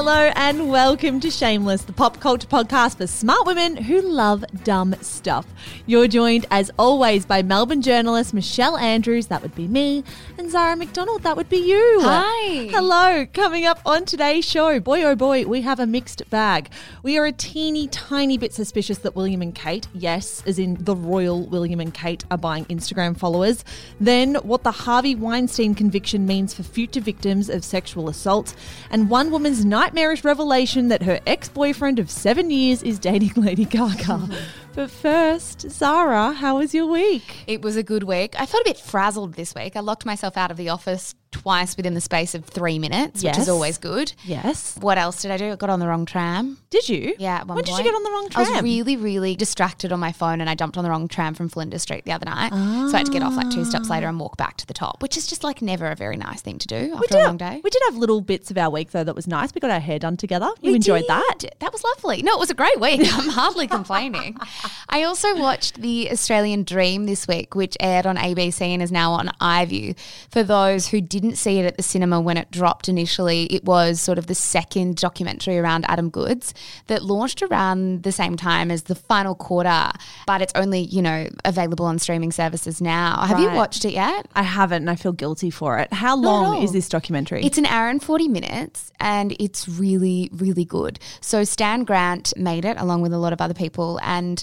Hello and welcome to Shameless, the pop culture podcast for smart women who love dumb stuff. You're joined, as always, by Melbourne journalist Michelle Andrews, that would be me, and Zara McDonald, that would be you. Hi. Hello. Coming up on today's show, boy oh boy, we have a mixed bag. We are a teeny tiny bit suspicious that William and Kate, yes, as in the royal William and Kate, are buying Instagram followers. Then, what the Harvey Weinstein conviction means for future victims of sexual assault, and one woman's nightmarish revelation that her ex boyfriend of seven years is dating Lady Gaga. but first, Zara, how was your week? It was a good week. I felt a bit frazzled this week. I locked myself out of the office twice within the space of three minutes, which is always good. Yes. What else did I do? I got on the wrong tram. Did you? Yeah, When did you get on the wrong tram? I was really, really distracted on my phone and I jumped on the wrong tram from Flinders Street the other night. So I had to get off like two stops later and walk back to the top, which is just like never a very nice thing to do after a long day. We did have little bits of our week though that was nice. We got our hair done together. You We enjoyed that? That was lovely. No, it was a great week. I'm hardly complaining. I also watched The Australian Dream this week, which aired on ABC and is now on iView. For those who didn't see it at the cinema when it dropped initially, it was sort of the second documentary around Adam Goodes that launched around the same time as the final quarter, but it's only, you know, available on streaming services now. Have you watched it yet? I haven't and I feel guilty for it. How long is this documentary? It's an hour and 40 minutes and it's really, really good. So, Stan Grant made it along with a lot of other people, and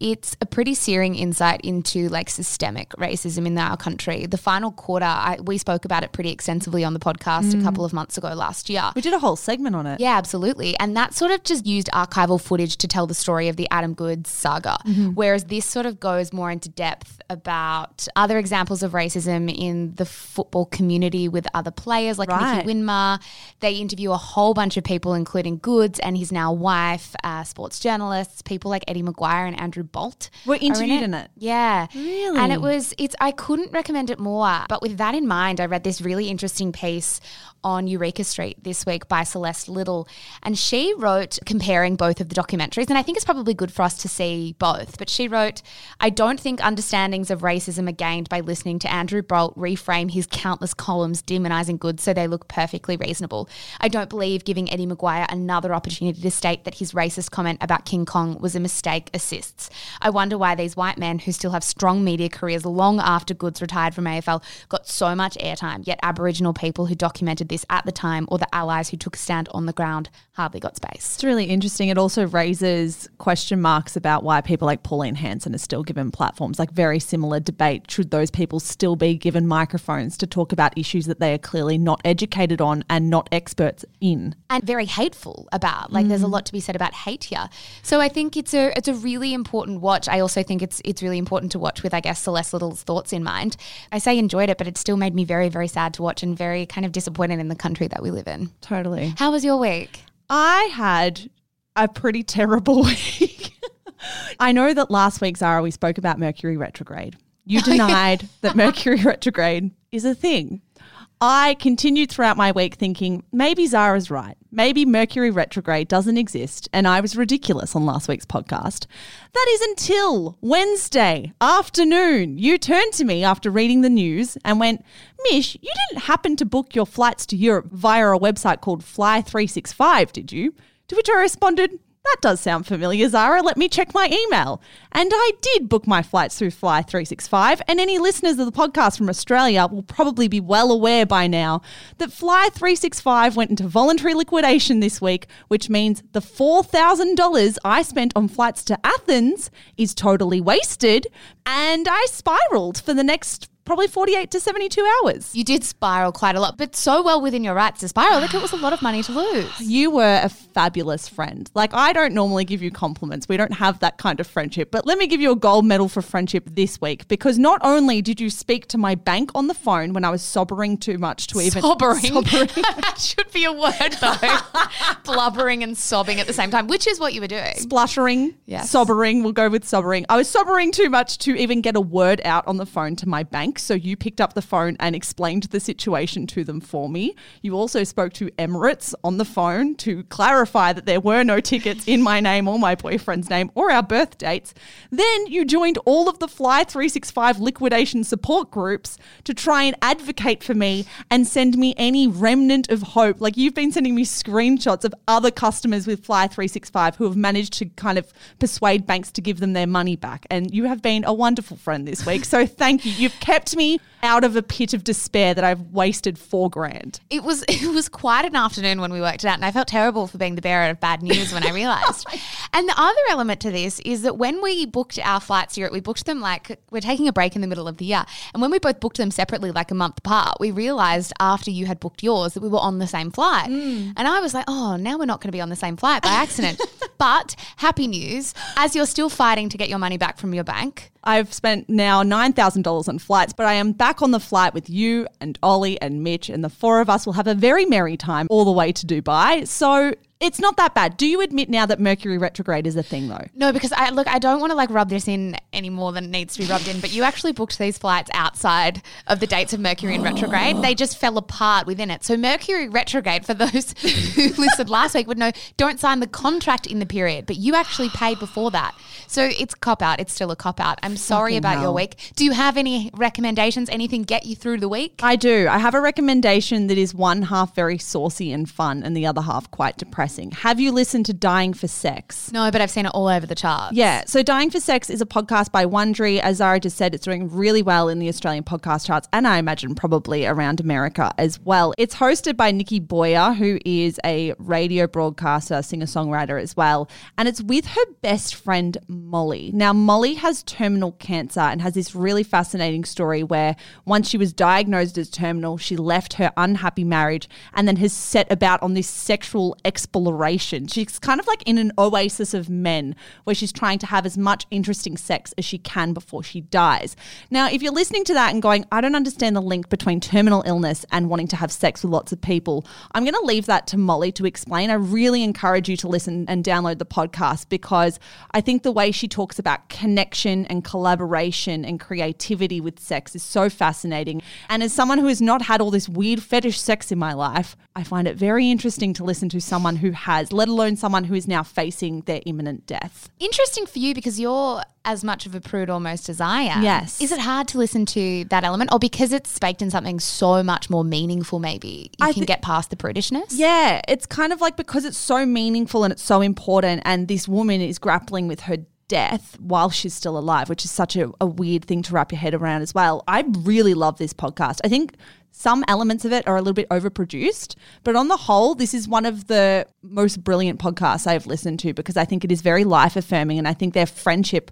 it's a pretty searing insight into like systemic racism in our country. The final quarter, I, we spoke about it pretty extensively on the podcast a couple of months ago last year. we did a whole segment on it. Yeah, absolutely. And that sort of just used archival footage to tell the story of the Adam Goodes saga. Whereas this sort of goes more into depth about other examples of racism in the football community with other players like Right. Nicky Winmar. They interview a whole bunch of people, including Goodes and his now wife, uh, sports journalists, people like Eddie McGuire and Andrew Bolt. Were interviewed in it? Yeah. Really? And it was it's I couldn't recommend it more. But with that in mind, I read this really interesting piece on Eureka Street this week by Celeste Liddle. And she wrote comparing both of the documentaries. And I think it's probably good for us to see both. But she wrote, I don't think understandings of racism are gained by listening to Andrew Bolt reframe his countless columns demonizing Goodes so they look perfectly reasonable. I don't believe giving Eddie McGuire another opportunity to state that his racist comment about King Kong was a mistake assists. I wonder why these white men who still have strong media careers long after Goodes retired from AFL got so much airtime, yet Aboriginal people who documented this at the time or the allies who took a stand on the ground hardly got space. It's really interesting. It also raises question marks about why people like Pauline Hanson are still given platforms, like very similar debate. Should those people still be given microphones to talk about issues that they are clearly not educated on and not experts in? and very hateful about. Like there's a mm. lot to be said about hate here. So I think it's a it's a really important watch. I also think it's it's really important to watch with I guess Celeste Liddle's thoughts in mind. I say enjoyed it, but it still made me very very sad to watch and very kind of disappointed in the country that we live in. Totally. How was your week? I had a pretty terrible week. I know that last week, Zara, we spoke about Mercury retrograde. You oh, denied that Mercury retrograde is a thing. I continued throughout my week thinking maybe Zara's right. Maybe Mercury retrograde doesn't exist, and I was ridiculous on last week's podcast. That is until Wednesday afternoon. You turned to me after reading the news and went, Mish, you didn't happen to book your flights to Europe via a website called Fly365, did you? To which I responded, that does sound familiar, Zara. Let me check my email. And I did book my flights through Fly365. And any listeners of the podcast from Australia will probably be well aware by now that Fly365 went into voluntary liquidation this week, which means the $4,000 I spent on flights to Athens is totally wasted. And I spiraled for the next probably 48 to 72 hours. You did spiral quite a lot, but so well within your rights to spiral. Like it was a lot of money to lose. You were a fabulous friend. Like, I don't normally give you compliments. We don't have that kind of friendship. But let me give you a gold medal for friendship this week because not only did you speak to my bank on the phone when I was sobbering too much to even. Sobbering. Sobbering. that should be a word though. Blubbering and sobbing at the same time, which is what you were doing. Spluttering, Yes. sobbering. We'll go with sobbering. I was sobbering too much to even get a word out on the phone to my bank. So you picked up the phone and explained the situation to them for me. You also spoke to Emirates on the phone to clarify that there were no tickets in my name or my boyfriend's name or our birth dates. Then you joined all of the Fly 365 liquidation support groups to try and advocate for me and send me any remnant of hope. Like you've been sending me screenshots of other customers with Fly 365 who have managed to kind of persuade banks to give them their money back. And you have been a wonderful friend this week. So thank you. You've kept me out of a pit of despair that I've wasted four grand. It was it was quite an afternoon when we worked it out, and I felt terrible for being the bearer of bad news when I realised. and the other element to this is that when we booked our flights here, we booked them like we're taking a break in the middle of the year, and when we both booked them separately, like a month apart, we realised after you had booked yours that we were on the same flight, mm. and I was like, oh, now we're not going to be on the same flight by accident. but happy news, as you're still fighting to get your money back from your bank. I've spent now $9,000 on flights, but I am back on the flight with you and Ollie and Mitch, and the four of us will have a very merry time all the way to Dubai. So it's not that bad. Do you admit now that Mercury retrograde is a thing, though? No, because I look, I don't want to like rub this in any more than it needs to be rubbed in. But you actually booked these flights outside of the dates of Mercury in retrograde. They just fell apart within it. So Mercury retrograde, for those who listened last week, would know don't sign the contract in the period, but you actually paid before that. So it's cop out. It's still a cop out. I'm sorry Fucking about your week. Do you have any recommendations? Anything get you through the week? I do. I have a recommendation that is one half very saucy and fun, and the other half quite depressing. Have you listened to Dying for Sex? No, but I've seen it all over the charts. Yeah. So Dying for Sex is a podcast by Wondery. As Zara just said, it's doing really well in the Australian podcast charts and I imagine probably around America as well. It's hosted by Nikki Boyer, who is a radio broadcaster, singer songwriter as well. And it's with her best friend, Molly. Now, Molly has terminal cancer and has this really fascinating story where once she was diagnosed as terminal, she left her unhappy marriage and then has set about on this sexual exploration. She's kind of like in an oasis of men where she's trying to have as much interesting sex as she can before she dies. Now, if you're listening to that and going, I don't understand the link between terminal illness and wanting to have sex with lots of people, I'm going to leave that to Molly to explain. I really encourage you to listen and download the podcast because I think the way she talks about connection and collaboration and creativity with sex is so fascinating. And as someone who has not had all this weird fetish sex in my life, I find it very interesting to listen to someone who has, let alone someone who is now facing their imminent death. Interesting for you because you're as much of a prude almost as I am. Yes. Is it hard to listen to that element or because it's baked in something so much more meaningful, maybe you I can thi- get past the prudishness? Yeah, it's kind of like because it's so meaningful and it's so important, and this woman is grappling with her death while she's still alive, which is such a, a weird thing to wrap your head around as well. I really love this podcast. I think some elements of it are a little bit overproduced, but on the whole, this is one of the most brilliant podcasts I've listened to because I think it is very life affirming, and I think their friendship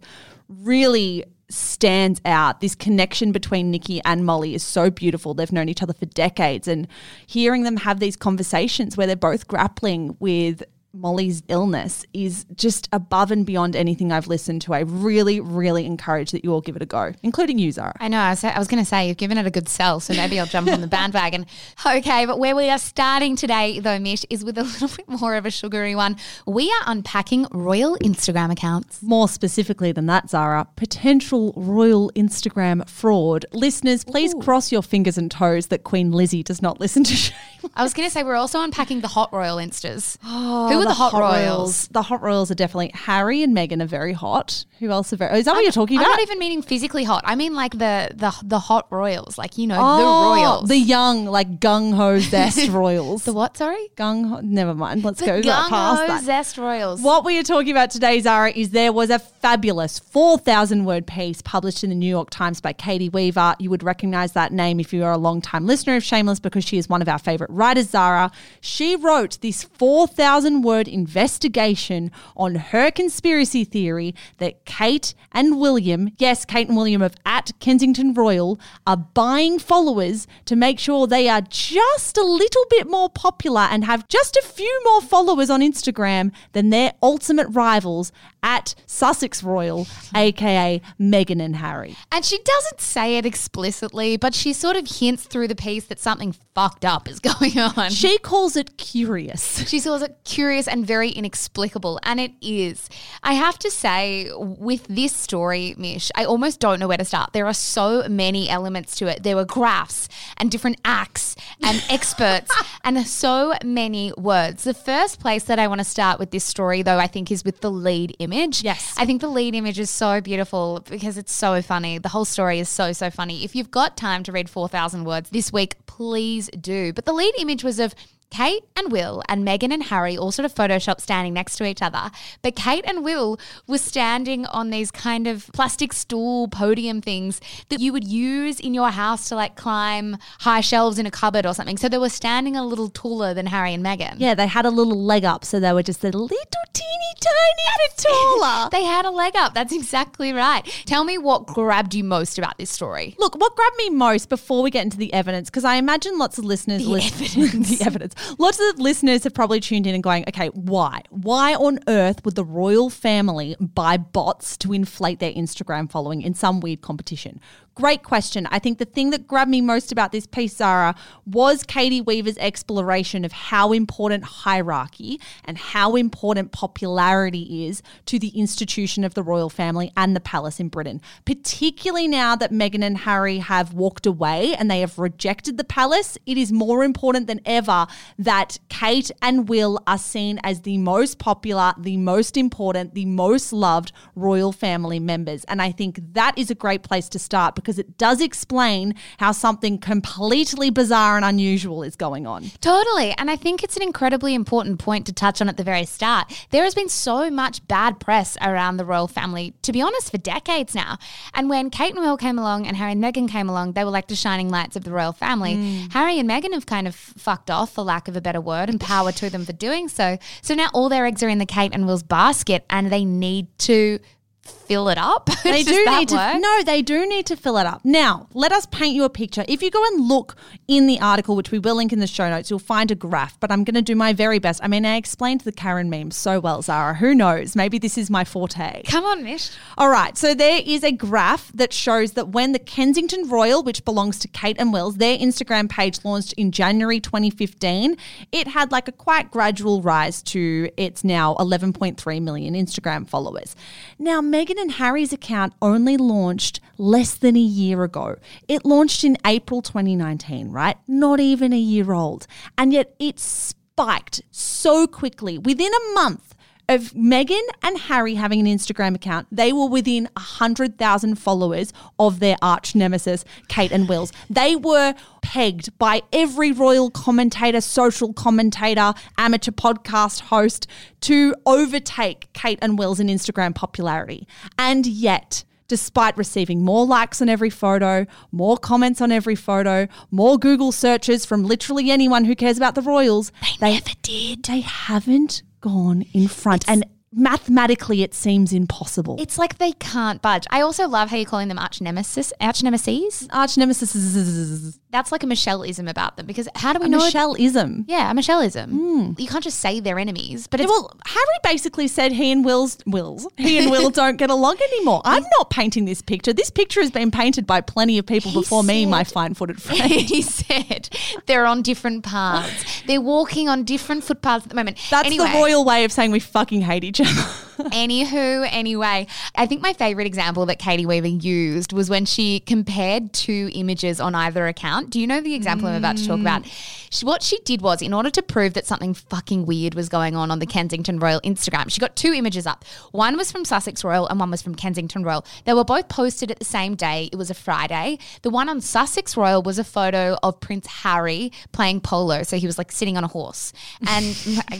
really stands out. This connection between Nikki and Molly is so beautiful. They've known each other for decades, and hearing them have these conversations where they're both grappling with Molly's illness is just above and beyond anything I've listened to. I really, really encourage that you all give it a go, including you, Zara. I know. I was, I was going to say you've given it a good sell, so maybe I'll jump on the bandwagon. Okay, but where we are starting today, though, Mish, is with a little bit more of a sugary one. We are unpacking royal Instagram accounts. More specifically than that, Zara, potential royal Instagram fraud. Listeners, please cross your fingers and toes that Queen Lizzie does not listen to shame. I was going to say we're also unpacking the hot royal instas. Oh, Who are the, hot, royals? The hot royals are definitely Harry and Meghan are very hot. Who else are very? Oh, is that what you're talking about? I'm not even meaning physically hot. I mean like the the the hot royals, like you know Oh, the royals. the young, like gung ho zest royals. the what? Sorry, gung ho. Never mind. Let's the go gung ho zest royals. What we are talking about today, Zara, is there was a fabulous 4,000 word piece published in the New York Times by Caity Weaver. You would recognize that name if you are a long time listener of Shameless because she is one of our favorite writers, Zara. She wrote this 4,000 word investigation on her conspiracy theory that Kate and William, yes, Kate and William of at Kensington Royal, are buying followers to make sure they are just a little bit more popular and have just a few more followers on Instagram than their ultimate rivals at Sussex Royal, aka Meghan and Harry. And she doesn't say it explicitly, but she sort of hints through the piece that something fucked up is going on. She calls it curious. She calls it curious and very inexplicable, and it is. I have to say, with this story, Mish, I almost don't know where to start. There are so many elements to it. There were graphs and different acts and experts and so many words. The first place that I want to start with this story, though, I think is with the lead image. Yes. I think the lead image is so beautiful because it's so funny. The whole story is so, so funny. If you've got time to read 4,000 words this week, please do. But the lead image was of Kate and Will and Meghan and Harry all sort of Photoshop standing next to each other. But Kate and Will were standing on these kind of plastic stool podium things that you would use in your house to like climb high shelves in a cupboard or something. So they were standing a little taller than Harry and Meghan. Yeah, they had a little leg up, so they were just a little teeny tiny bit taller. They had a leg up. That's exactly right. Tell me what grabbed you most about this story. Look, what grabbed me most before we get into the evidence, because I imagine lots of listeners The listen- evidence. the evidence. Lots of listeners have probably tuned in and going, okay, why? Why on earth would the royal family buy bots to inflate their Instagram following in some weird competition? Great question. I think the thing that grabbed me most about this piece, Zara, was Caity Weaver's exploration of how important hierarchy and how important popularity is to the institution of the royal family and the palace in Britain, particularly now that Meghan and Harry have walked away and they have rejected the palace. It is more important than ever that Kate and Will are seen as the most popular, the most important, the most loved royal family members. And I think that is a great place to start because it does explain how something completely bizarre and unusual is going on. Totally. And I think it's an incredibly important point to touch on at the very start. There has been so much bad press around the royal family, to be honest, for decades now. And when Kate and Will came along and Harry and Meghan came along, they were like the shining lights of the royal family. Mm. Harry and Meghan have kind of fucked off, for lack of a better word, and power to them for doing so. So now all their eggs are in the Kate and Will's basket and they need to fill it up. They do need to work? no, they do need to fill it up. Now, let us paint you a picture. If you go and look in the article, which we will link in the show notes, you'll find a graph. But I'm going to do my very best. I mean, I explained the Karen meme so well, Zara. Who knows? Maybe this is my forte. Come on, Mish. All right, so there is a graph that shows that when the Kensington Royal, which belongs to Kate and Wills, their Instagram page launched in January 2015, it had like a quite gradual rise to its now 11.3 million Instagram followers. Now, Meghan and Harry's account only launched less than a year ago. It launched in April 2019, right? Not even a year old. And yet it spiked so quickly. Within a month, of Meghan and Harry having an Instagram account, they were within 100,000 followers of their arch nemesis, Kate and Wills. They were pegged by every royal commentator, social commentator, amateur podcast host to overtake Kate and Wills in Instagram popularity. And yet, Despite receiving more likes on every photo, more comments on every photo, more Google searches from literally anyone who cares about the royals, they, never did. They haven't gone in front. and mathematically, it seems impossible. It's like they can't budge. I also love how you're calling them arch nemesis, arch nemesis. Arch nemesis That's like a Michelle-ism about them because how do we a know? Michelle-ism. yeah, a Michelle-ism. Hmm. You can't just say they're enemies, but it's Well, Harry basically said he and Will's Wills he and Will don't get along anymore. I'm not painting this picture. This picture has been painted by plenty of people He before me, my fine-footed friend. he said they're on different paths. They're walking on different footpaths at the moment. That's anyway, the royal way of saying we fucking hate each other. Anywho, anyway, I think my favorite example that Caity Weaver used was when she compared two images on either account. Do you know the example I'm about to talk about? She, what she did was, in order to prove that something fucking weird was going on on the Kensington Royal Instagram, she got two images up. One was from Sussex Royal and one was from Kensington Royal. They were both posted at the same day. It was a Friday. The one on Sussex Royal was a photo of Prince Harry playing polo. So he was like sitting on a horse and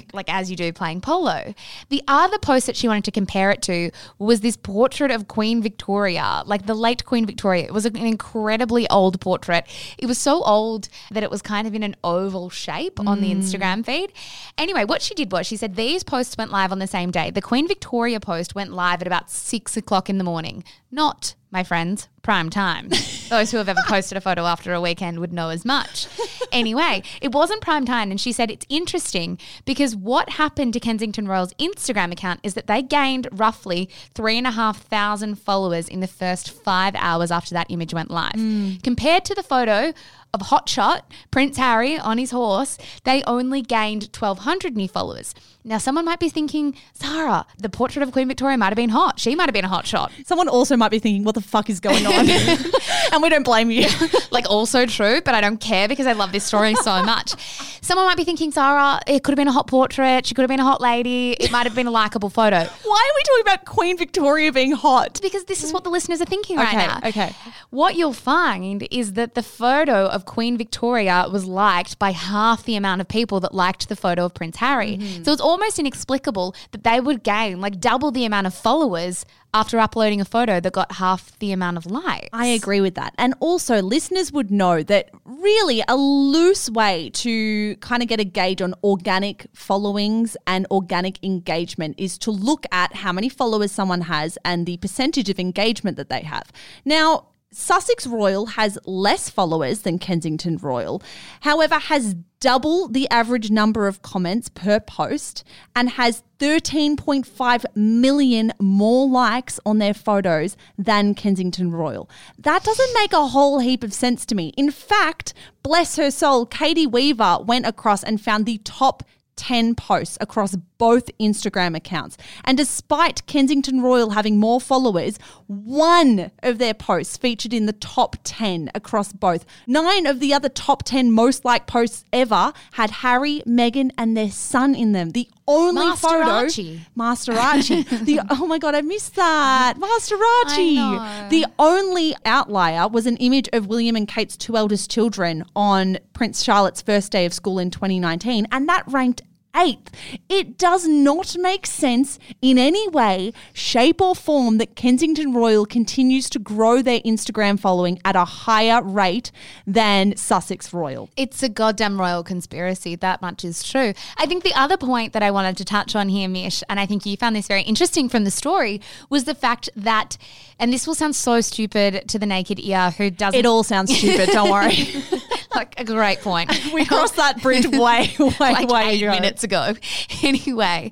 like as you do playing polo. The other post that she wanted to compare it to was this portrait of Queen Victoria, like the late Queen Victoria. It was an incredibly old portrait. It was so old that it was kind of in an oval shape on the mm. Instagram feed. Anyway, what she did was she said these posts went live on the same day. The Queen Victoria post went live at about six o'clock in the morning, not my friends, prime time. Those who have ever posted a photo after a weekend would know as much. Anyway, it wasn't prime time, and she said it's interesting because what happened to Kensington Royals Instagram account is that they gained roughly three and a half thousand followers in the first five hours after that image went live. Mm. Compared to the photo of Hotshot, Prince Harry on his horse, they only gained 1,200 new followers. Now, someone might be thinking, Sarah, the portrait of Queen Victoria might have been hot. She might have been a hot shot. Someone also might be thinking, what the fuck is going on? and we don't blame you. like also true, but I don't care because I love this story so much. Someone might be thinking, Sarah, it could have been a hot portrait. She could have been a hot lady. It might have been a likable photo. Why are we talking about Queen Victoria being hot? Because this is what the listeners are thinking right Okay, now. okay. What you'll find is that the photo of Queen Victoria was liked by half the amount of people that liked the photo of Prince Harry. Mm-hmm. So it's almost inexplicable that they would gain like double the amount of followers after uploading a photo that got half the amount of likes. I agree with that. And also, listeners would know that really a loose way to kind of get a gauge on organic followings and organic engagement is to look at how many followers someone has and the percentage of engagement that they have. Now, Sussex Royal has less followers than Kensington Royal, however, has double the average number of comments per post and has 13.5 million more likes on their photos than Kensington Royal. That doesn't make a whole heap of sense to me. In fact, bless her soul, Caity Weaver went across and found the top 10 posts across both Instagram accounts. And despite Kensington Royal having more followers, one of their posts featured in the top 10 across both. Nine of the other top 10 most liked posts ever had Harry, Meghan, and their son in them. The only Master photo. Archie. Master Archie. the oh my god, I missed that. Master Archie. The only outlier was an image of William and Kate's two eldest children on Prince Charlotte's first day of school in 2019, and that ranked eighth. It does not make sense in any way, shape, or form that Kensington Royal continues to grow their Instagram following at a higher rate than Sussex Royal. It's a goddamn royal conspiracy. That much is true. I think the other point that I wanted to touch on here, Mish, and I think you found this very interesting from the story, was the fact that, and this will sound so stupid to the naked ear who doesn't. It all sounds stupid, don't worry. like a great point. we crossed that bridge way, way, like way eight ago. minutes ago. Anyway,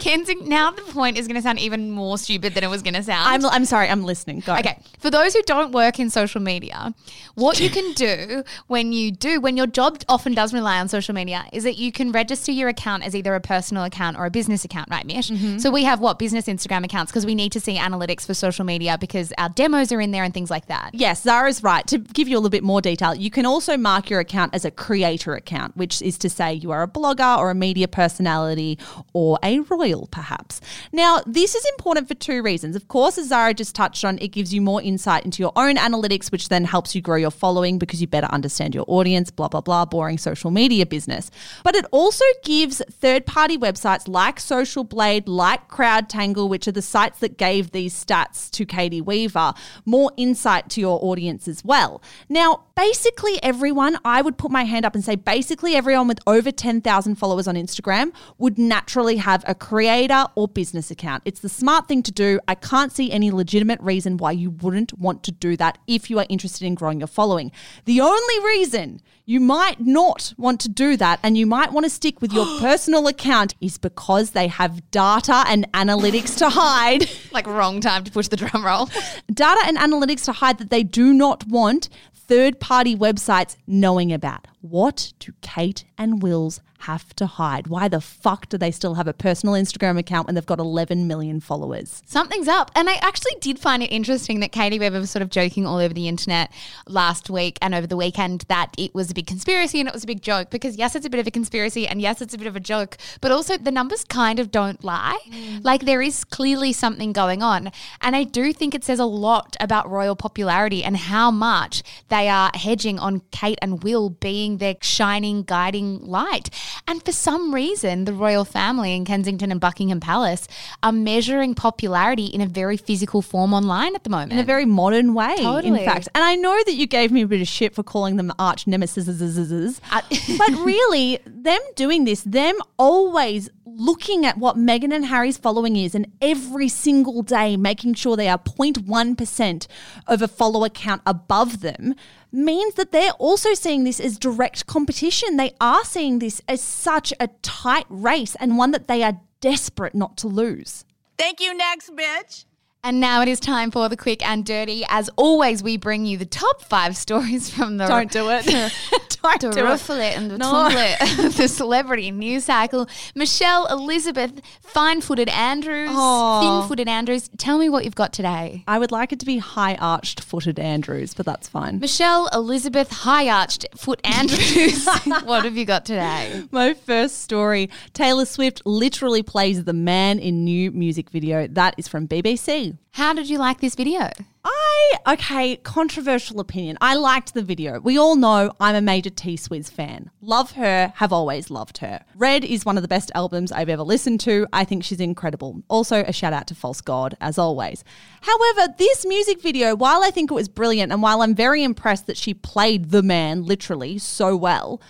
Kensington. Now the point is going to sound even more stupid than it was going to sound. I'm, I'm sorry, I'm listening. Go. Okay, for those who don't work in social media, what you can do when you do, when your job often does rely on social media, is that you can register your account as either a personal account or a business account, right, Mish? Mm-hmm. So we have what business Instagram accounts because we need to see analytics for social media because our demos are in there and things like that. Yes, Zara's right. To give you a little bit more detail, you can also mark your account as a creator account, which is to say you are a blogger or a media personality or a royal, perhaps. Now, this is important for two reasons. Of course, as Zara just touched on, it gives you more insight into your own analytics, which then helps you grow your following because you better understand your audience, blah, blah, blah, boring social media business. But it also gives third party websites like Social Blade, like CrowdTangle, which are the sites that gave these stats to Caity Weaver, more insight to your audience as well. Now, basically, everyone, I would put my hand up and say basically everyone with over 10,000 followers on Instagram would naturally have a creator or business account. It's the smart thing to do. I can't see any legitimate reason why you wouldn't want to do that if you are interested in growing your following. The only reason you might not want to do that and you might want to stick with your personal account is because they have data and analytics to hide. Like wrong time to push the drum roll. data and analytics to hide that they do not want third party websites knowing about. What do Kate and Wills have to hide? Why the fuck do they still have a personal Instagram account when they've got 11 million followers? Something's up. And I actually did find it interesting that Caity Weaver was sort of joking all over the internet last week and over the weekend that it was a big conspiracy and it was a big joke because, yes, it's a bit of a conspiracy and yes, it's a bit of a joke, but also the numbers kind of don't lie. Mm. Like there is clearly something going on. And I do think it says a lot about royal popularity and how much they are hedging on Kate and Will being their shining, guiding light. And for some reason, the royal family in Kensington and Buckingham Palace are measuring popularity in a very physical form online at the moment. In a very modern way, Totally. in fact. And I know that you gave me a bit of shit for calling them arch nemesis, uh, but really, them doing this, them always looking at what Meghan and Harry's following is and every single day making sure they are 0.1% of a follower count above them means that they're also seeing this as direct competition. They are seeing this as such a tight race and one that they are desperate not to lose. Thank you, next bitch. And now it is time for the quick and dirty. As always, we bring you the top five stories from the Don't do it. Don't the do it. ruffle it and the No. the celebrity news cycle. Michelle Elizabeth, fine-footed Andrews, thin-footed Andrews. Tell me what you've got today. I would like it to be high arched footed Andrews, but that's fine. Michelle Elizabeth, high-arched foot Andrews. what have you got today? My first story Taylor Swift literally plays the man in new music video. That is from BBC. How did you like this video? I, okay, controversial opinion. I liked the video. We all know I'm a major T Swizz fan. Love her, have always loved her. Red is one of the best albums I've ever listened to. I think she's incredible. Also, a shout out to False God, as always. However, this music video, while I think it was brilliant and while I'm very impressed that she played the man literally so well,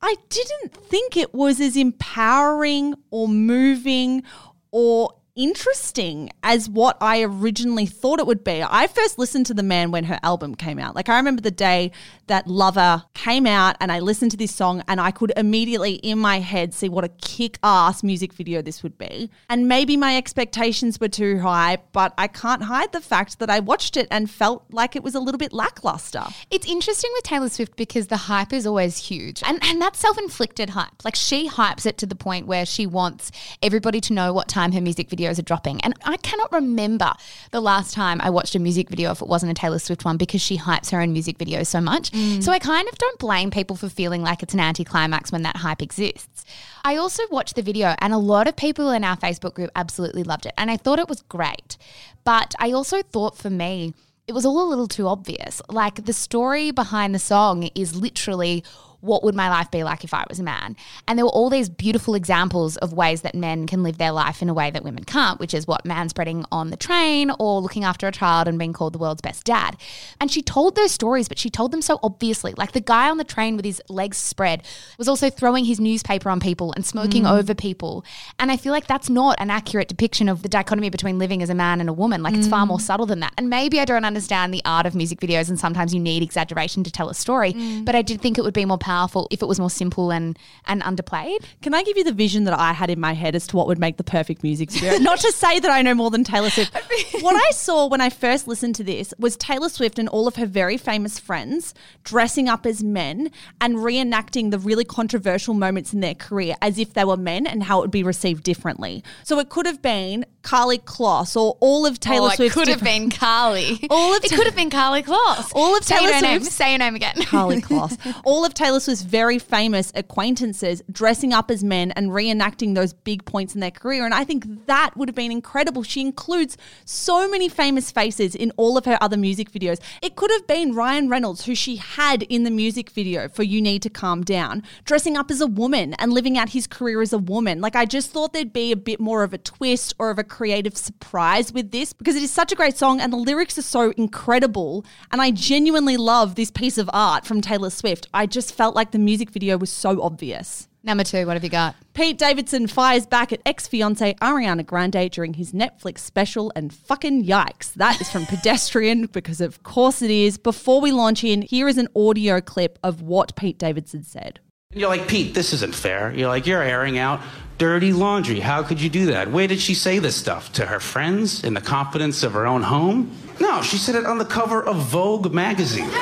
I didn't think it was as empowering or moving or interesting as what I originally thought it would be. I first listened to The Man when her album came out. Like I remember the day that Lover came out and I listened to this song and I could immediately in my head see what a kick-ass music video this would be. And maybe my expectations were too high, but I can't hide the fact that I watched it and felt like it was a little bit lackluster. It's interesting with Taylor Swift because the hype is always huge. And and that's self-inflicted hype. Like she hypes it to the point where she wants everybody to know what time her music videos are dropping. And I cannot remember the last time I watched a music video if it wasn't a Taylor Swift one because she hypes her own music videos so much. Mm. So I kind of don't blame people for feeling like it's an anticlimax when that hype exists. I also watched the video and a lot of people in our Facebook group absolutely loved it. And I thought it was great. But I also thought for me, it was all a little too obvious. Like the story behind the song is literally what would my life be like if I was a man? And there were all these beautiful examples of ways that men can live their life in a way that women can't, which is what man spreading on the train or looking after a child and being called the world's best dad. And she told those stories, but she told them so obviously. Like the guy on the train with his legs spread was also throwing his newspaper on people and smoking mm. over people. And I feel like that's not an accurate depiction of the dichotomy between living as a man and a woman. Like it's far more mm. subtle than that. And maybe I don't understand the art of music videos and sometimes you need exaggeration to tell a story, mm. but I did think it would be more powerful if it was more simple and and underplayed. Can I give you the vision that I had in my head as to what would make the perfect music video? Not to say that I know more than Taylor Swift. what I saw when I first listened to this was Taylor Swift and all of her very famous friends dressing up as men and reenacting the really controversial moments in their career as if they were men and how it would be received differently. So it could have been Karlie Kloss or all of oh, Taylor oh, it Swift's could have been Karlie. All of it Ta- could have been Karlie Kloss. All of say Taylor name. Swift's- Say your name again. Karlie Kloss. All of Taylor Swift's very famous acquaintances dressing up as men and reenacting those big points in their career. And I think that would have been incredible. She includes so many famous faces in all of her other music videos. It could have been Ryan Reynolds, who she had in the music video for You Need to Calm Down, dressing up as a woman and living out his career as a woman. Like, I just thought there'd be a bit more of a twist or of a creative surprise with this because it is such a great song and the lyrics are so incredible. And I genuinely love this piece of art from Taylor Swift. I just felt like the music video was so obvious. Number two, what have you got? Pete Davidson fires back at ex fiancee Ariana Grande during his Netflix special, and fucking yikes. That is from Pedestrian because, of course, it is. Before we launch in, here is an audio clip of what Pete Davidson said. You're like, Pete, this isn't fair. You're like, you're airing out dirty laundry. How could you do that? Where did she say this stuff? To her friends in the confidence of her own home? No, she said it on the cover of Vogue magazine.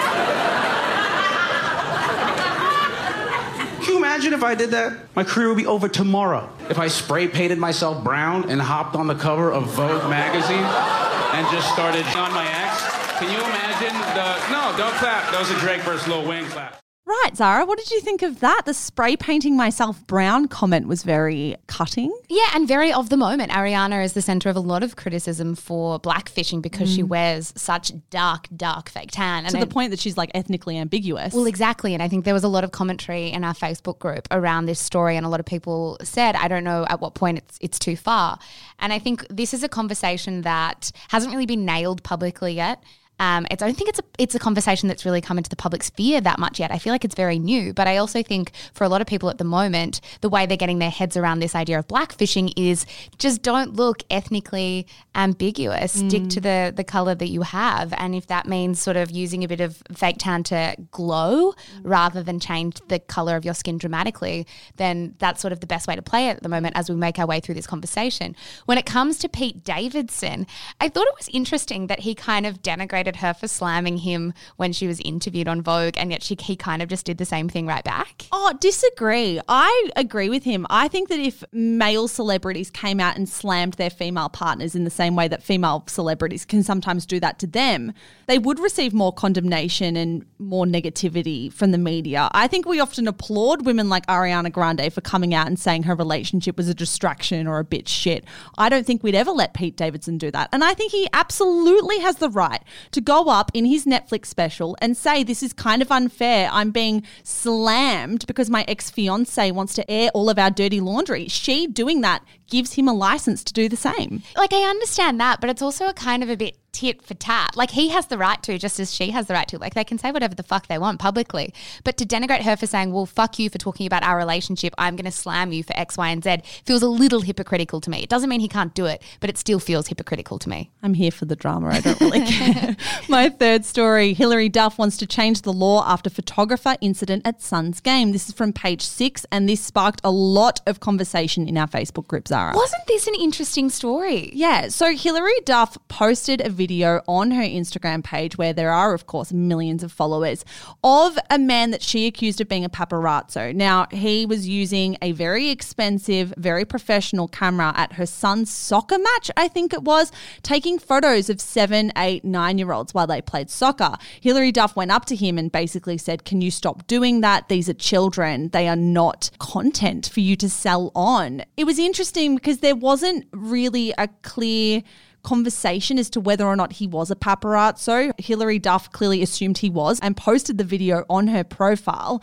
Can you imagine if I did that? My career would be over tomorrow. If I spray painted myself brown and hopped on the cover of Vogue magazine and just started on my ex. Can you imagine the. No, don't clap. That was a Drake versus Lil Wayne clap. Right, Zara, what did you think of that? The spray painting myself brown comment was very cutting. Yeah, and very of the moment. Ariana is the center of a lot of criticism for blackfishing because she mm. wears such dark, dark fake tan. And To the I- point that she's like ethnically ambiguous. Well, exactly. And I think there was a lot of commentary in our Facebook group around this story, and a lot of people said, I don't know at what point it's, it's too far. And I think this is a conversation that hasn't really been nailed publicly yet. Um, it's, I don't think it's a, it's a conversation that's really come into the public sphere that much yet. I feel like it's very new, but I also think for a lot of people at the moment, the way they're getting their heads around this idea of blackfishing is just don't look ethnically ambiguous. Stick to the the color that you have, and if that means sort of using a bit of fake tan to glow rather than change the color of your skin dramatically, then that's sort of the best way to play it at the moment as we make our way through this conversation. When it comes to Pete Davidson, I thought it was interesting that he kind of denigrated her for slamming him when she was interviewed on Vogue, and yet she he kind of just did the same thing right back. Oh, disagree. I agree with him. I think that if male celebrities came out and slammed their female partners in the same way that female celebrities can sometimes do that to them, they would receive more condemnation and more negativity from the media. I think we often applaud women like Ariana Grande for coming out and saying her relationship was a distraction or a bitch shit. I don't think we'd ever let Pete Davidson do that. And I think he absolutely has the right to go up in his Netflix special and say, This is kind of unfair. I'm being slammed because my ex fiance wants to air all of our dirty laundry. She doing that gives him a license to do the same. Like I understand that, but it's also a kind of a bit tit for tat. Like he has the right to, just as she has the right to. Like they can say whatever the fuck they want publicly. But to denigrate her for saying, well, fuck you for talking about our relationship, I'm going to slam you for X, Y, and Z feels a little hypocritical to me. It doesn't mean he can't do it, but it still feels hypocritical to me. I'm here for the drama. I don't really care. My third story Hilary Duff wants to change the law after photographer incident at son's game. This is from page six, and this sparked a lot of conversation in our Facebook group, Zara. Wasn't this an interesting story? Yeah, so Hilary Duff posted a video on her Instagram page where there are, of course, millions of followers of a man that she accused of being a paparazzo. Now, he was using a very expensive, very professional camera at her son's soccer match, I think it was, taking photos of seven, eight, nine year olds while they played soccer. Hilary Duff went up to him and basically said, Can you stop doing that? These are children. They are not content for you to sell on. It was interesting because there wasn't really a clear conversation as to whether or not he was a paparazzo. Hilary Duff clearly assumed he was and posted the video on her profile.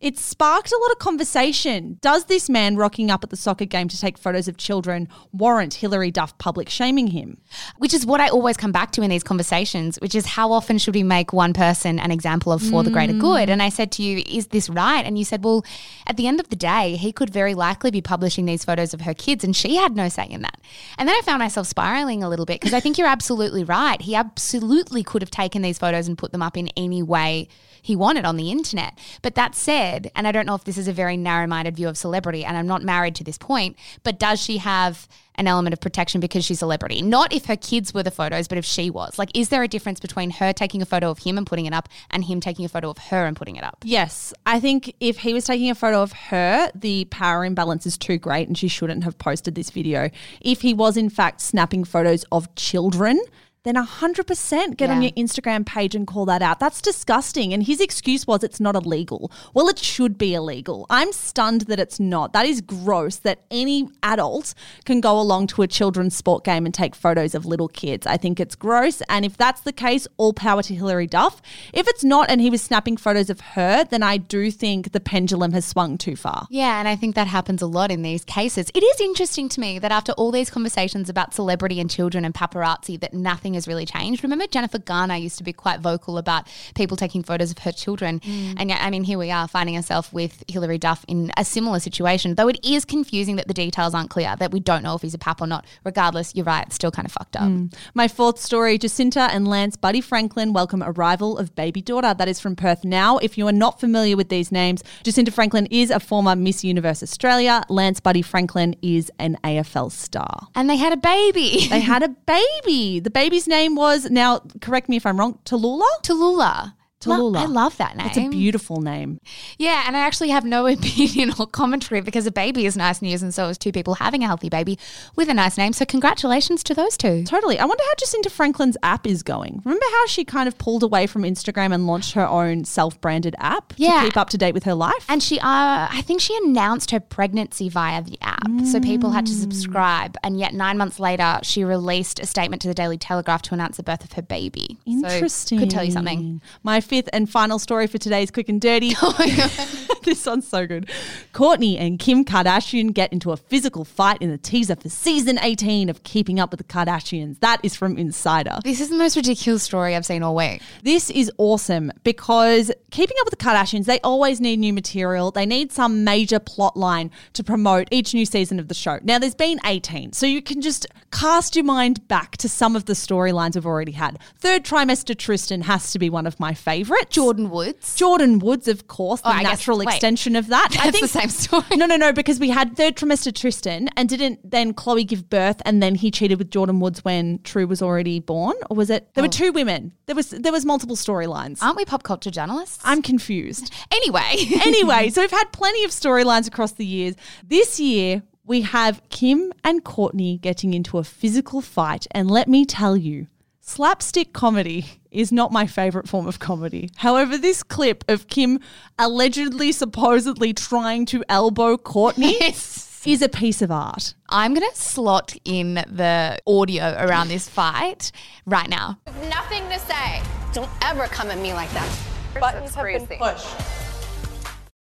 It sparked a lot of conversation. Does this man rocking up at the soccer game to take photos of children warrant Hilary Duff public shaming him? Which is what I always come back to in these conversations, which is how often should we make one person an example of for the greater mm. good? And I said to you, is this right? And you said, well, at the end of the day, he could very likely be publishing these photos of her kids, and she had no say in that. And then I found myself spiraling a little bit because I think you're absolutely right. He absolutely could have taken these photos and put them up in any way he wanted on the internet. But that said, and I don't know if this is a very narrow minded view of celebrity, and I'm not married to this point, but does she have an element of protection because she's a celebrity? Not if her kids were the photos, but if she was. Like, is there a difference between her taking a photo of him and putting it up and him taking a photo of her and putting it up? Yes, I think if he was taking a photo of her, the power imbalance is too great and she shouldn't have posted this video. If he was, in fact, snapping photos of children, then 100% get on your Instagram page and call that out. That's disgusting. And his excuse was it's not illegal. Well, it should be illegal. I'm stunned that it's not. That is gross that any adult can go along to a children's sport game and take photos of little kids. I think it's gross. And if that's the case, all power to Hilary Duff. If it's not and he was snapping photos of her, then I do think the pendulum has swung too far. Yeah, and I think that happens a lot in these cases. It is interesting to me that after all these conversations about celebrity and children and paparazzi, that nothing has really changed. Remember, Jennifer Garner used to be quite vocal about people taking photos of her children, mm. and yet, I mean, here we are finding ourselves with Hilary Duff in a similar situation. Though it is confusing that the details aren't clear, that we don't know if he's a pap or not. Regardless, you're right; it's still kind of fucked up. Mm. My fourth story Jesinta and Lance Buddy Franklin welcome arrival of baby daughter. That is from Perth now. If you are not familiar with these names, Jesinta Franklin is a former Miss Universe Australia. Lance Buddy Franklin is an AFL star. And they had a baby. They had a baby. The baby's name was, now correct me if I'm wrong, Tallulah? Tallulah. Tallulah. I love that name. It's a beautiful name. Yeah, and I actually have no opinion or commentary because a baby is nice news, and so is two people having a healthy baby with a nice name. So congratulations to those two. Totally. I wonder how Jesinta Franklin's app is going. Remember how she kind of pulled away from Instagram and launched her own self branded app Yeah. to keep up to date with her life? And she, uh, I think she announced her pregnancy via the app, so people had to subscribe. And yet, nine months later, she released a statement to the Daily Telegraph to announce the birth of her baby. So, Interesting. could tell you something. My fifth and final story for today's quick and dirty. Oh this sounds so good. Kourtney and Kim Kardashian get into a physical fight in the teaser for season 18 of Keeping Up with the Kardashians. That is from Insider. This is the most ridiculous story I've seen all week. This is awesome because Keeping Up with the Kardashians, they always need new material. They need some major plot line to promote each new season of the show. Now, there's been 18, so you can just cast your mind back to some of the storylines we've already had. Third trimester Tristan has to be one of my favorites. Jordyn Woods. Jordyn Woods, of course, the Oh, guess- natural wait. Extension of that. That's the same story. No, no, no, because we had third trimester Tristan, and didn't then Khloe give birth, and then he cheated with Jordyn Woods when True was already born, or was it? There were oh. two women. There was there was multiple storylines. Aren't we pop culture journalists? I'm confused. anyway. anyway, so we've had plenty of storylines across the years. This year, we have Kim and Kourtney getting into a physical fight. And let me tell you, slapstick comedy is not my favorite form of comedy. However, this clip of Kim allegedly, supposedly trying to elbow Kourtney Yes. is a piece of art. I'm going to slot in the audio around this fight right now. Nothing to say. Don't ever come at me like that. Buttons have been pushed.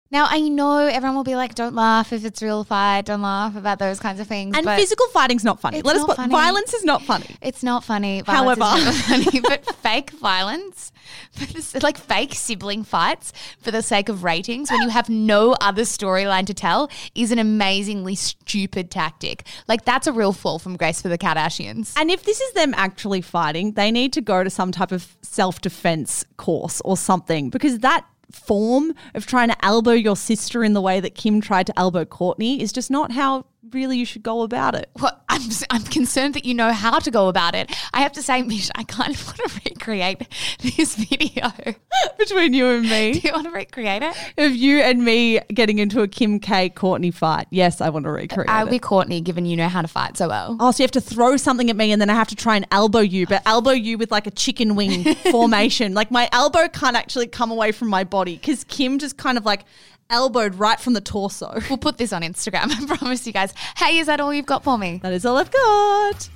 Now, I know everyone will be like, don't laugh if it's real fight, don't laugh about those kinds of things. And physical fighting's not funny. Let us put funny. violence is not funny. It's not funny. Violence However- is never funny, but fake violence, this- like fake sibling fights for the sake of ratings, when you have no other storyline to tell, is an amazingly stupid tactic. Like that's a real fall from grace for the Kardashians. And if this is them actually fighting, they need to go to some type of self defense course or something because that form of trying to elbow your sister in the way that Kim tried to elbow Kourtney is just not how really you should go about it. Well, I'm, I'm concerned that you know how to go about it. I have to say, Mish, I kind of want to recreate this video. Between you and me, Do you want to recreate it? of you and me getting into a Kim K Kourtney fight. Yes, I want to uh, recreate it. I'll it. be Kourtney, given you know how to fight so well. Oh, so you have to throw something at me and then I have to try and elbow you, but uh, elbow you with like a chicken wing formation. Like my elbow can't actually come away from my body because Kim just kind of like elbowed right from the torso. We'll put this on Instagram. I promise you guys. Hey, is that all you've got for me? That is all I've got.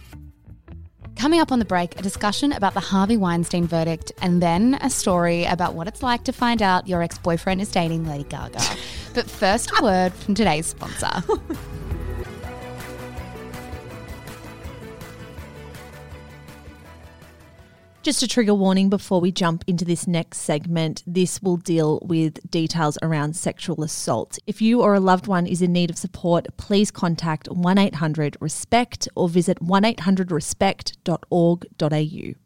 Coming up on the break, a discussion about the Harvey Weinstein verdict, and then a story about what it's like to find out your ex boyfriend is dating Lady Gaga. but first, a word from today's sponsor. Just a trigger warning before we jump into this next segment. This will deal with details around sexual assault. If you or a loved one is in need of support, please contact 1 800 RESPECT or visit 1800respect.org.au.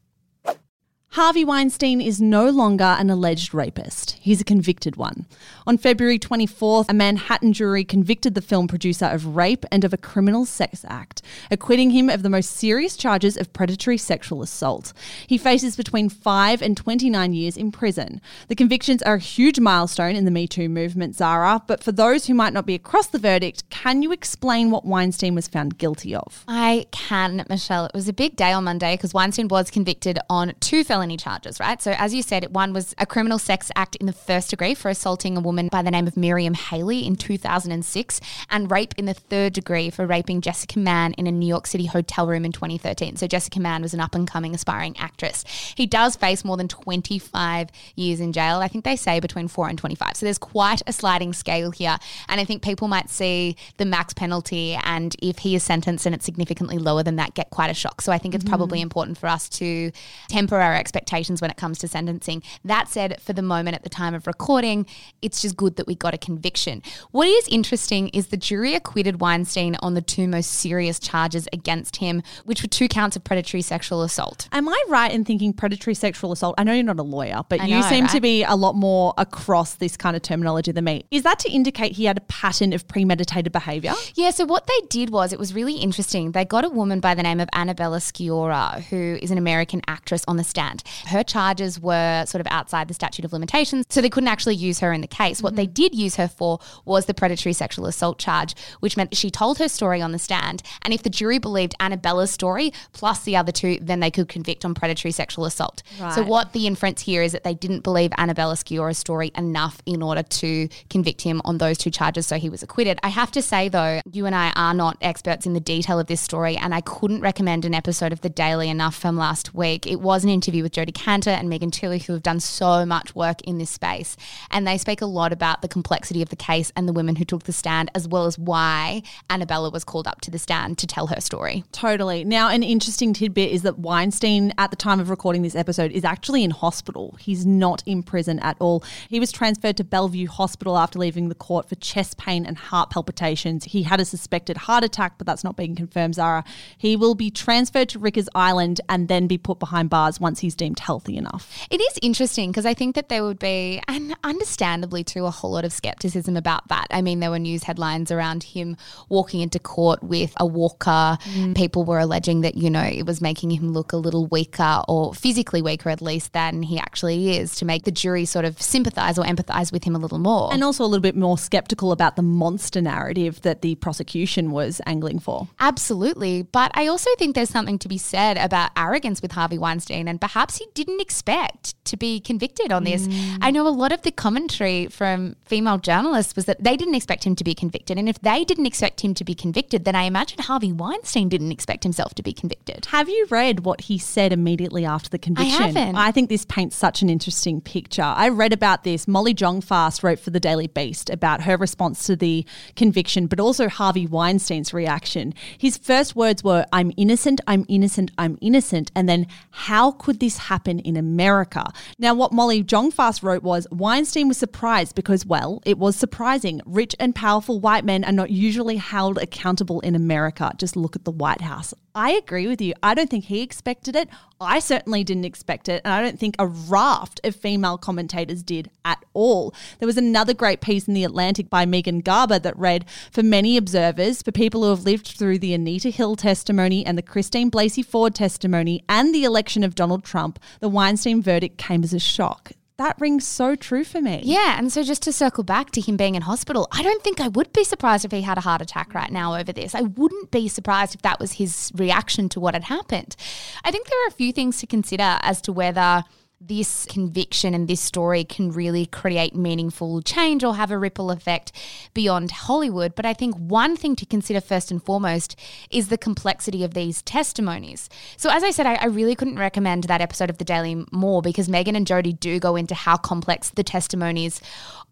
Harvey Weinstein is no longer an alleged rapist. He's a convicted one. On February 24th, a Manhattan jury convicted the film producer of rape and of a criminal sex act, acquitting him of the most serious charges of predatory sexual assault. He faces between 5 and 29 years in prison. The convictions are a huge milestone in the Me Too movement, Zara, but for those who might not be across the verdict, can you explain what Weinstein was found guilty of? I can, Michelle. It was a big day on Monday because Weinstein was convicted on two felony charges, right? So, as you said, one was a criminal sex act in the first degree for assaulting a woman by the name of Miriam Haley in 2006, and rape in the third degree for raping Jessica Mann in a New York City hotel room in 2013. So, Jessica Mann was an up and coming aspiring actress. He does face more than 25 years in jail. I think they say between four and 25. So, there's quite a sliding scale here. And I think people might see the max penalty, and if he is sentenced and it's significantly lower than that, get quite a shock. So, I think it's mm-hmm. probably important for us to temper our expectations when it comes to sentencing. That said, for the moment at the time of recording, it's just good that we got a conviction. What is interesting is the jury acquitted Weinstein on the two most serious charges against him, which were two counts of predatory sexual assault. Am I right in thinking predatory sexual assault? I know you're not a lawyer, but I you know, seem to be a lot more across this kind of terminology than me. Is that to indicate he had a pattern of premeditated behavior? Yeah, so what they did was it was really interesting. They got a woman by the name of Annabella Sciorra, who is an American actress, on the stand. Her charges were sort of outside the statute of limitations, so they couldn't actually use her in the case. What they mm-hmm. did use her for was the predatory sexual assault charge, which meant she told her story on the stand. And if the jury believed Annabella's story plus the other two, then they could convict on predatory sexual assault. So what the inference here is that they didn't believe Annabella Sciorra's story enough in order to convict him on those two charges, so he was acquitted. I have to say, though, you and I are not experts in the detail of this story, and I couldn't recommend an episode of The Daily enough from last week. It was an interview with Jodi Kantor and Megan Twohey, who have done so much work in this space. And they speak a lot about the complexity of the case and the women who took the stand, as well as why Annabella was called up to the stand to tell her story. Totally. Now, an interesting tidbit is that Weinstein, at the time of recording this episode, is actually in hospital. He's not in prison at all. He was transferred to Bellevue Hospital after leaving the court for chest pain and heart palpitations. He had a suspected heart attack, but that's not being confirmed, Zara. He will be transferred to Rikers Island and then be put behind bars once he's deemed healthy enough. It is interesting because I think that there would be, and understandably too, a whole lot of skepticism about that. I mean, there were news headlines around him walking into court with a walker. Mm. People were alleging that, you know, it was making him look a little weaker or physically weaker at least than he actually is to make the jury sort of sympathize or empathize with him a little more. And also a little bit more skeptical about the monster narrative that the prosecution was angling for. Absolutely. But I also think there's something to be said about arrogance with Harvey Weinstein, and perhaps he didn't expect to be convicted on this. Mm. I know a lot of the commentary from female journalists was that they didn't expect him to be convicted. And if they didn't expect him to be convicted, then I imagine Harvey Weinstein didn't expect himself to be convicted. Have you read what he said immediately after the conviction? I haven't. I think this paints such an interesting picture. I read about this. Molly Jong-Fast wrote for the Daily Beast about her response to the conviction, but also Harvey Weinstein's reaction. His first words were, I'm innocent, I'm innocent, I'm innocent. And then, how could this happen in America? Now, what Molly Jong-Fast wrote was, Weinstein was surprised because, well, it was surprising. Rich and powerful white men are not usually held accountable in America. Just look at the White House. I agree with you. I don't think he expected it. I certainly didn't expect it. And I don't think a raft of female commentators did at all. There was another great piece in The Atlantic by Megan Garber that read For many observers, for people who have lived through the Anita Hill testimony and the Christine Blasey Ford testimony and the election of Donald Trump, the Weinstein verdict came as a shock that rings so true for me. Yeah. And so just to circle back to him being in hospital, I don't think I would be surprised if he had a heart attack right now over this. I wouldn't be surprised if that was his reaction to what had happened. I think there are a few things to consider as to whether this conviction and this story can really create meaningful change or have a ripple effect beyond Hollywood. But I think one thing to consider first and foremost is the complexity of these testimonies. So, as I said, I, I really couldn't recommend that episode of The Daily more because Megan and Jodi do go into how complex the testimonies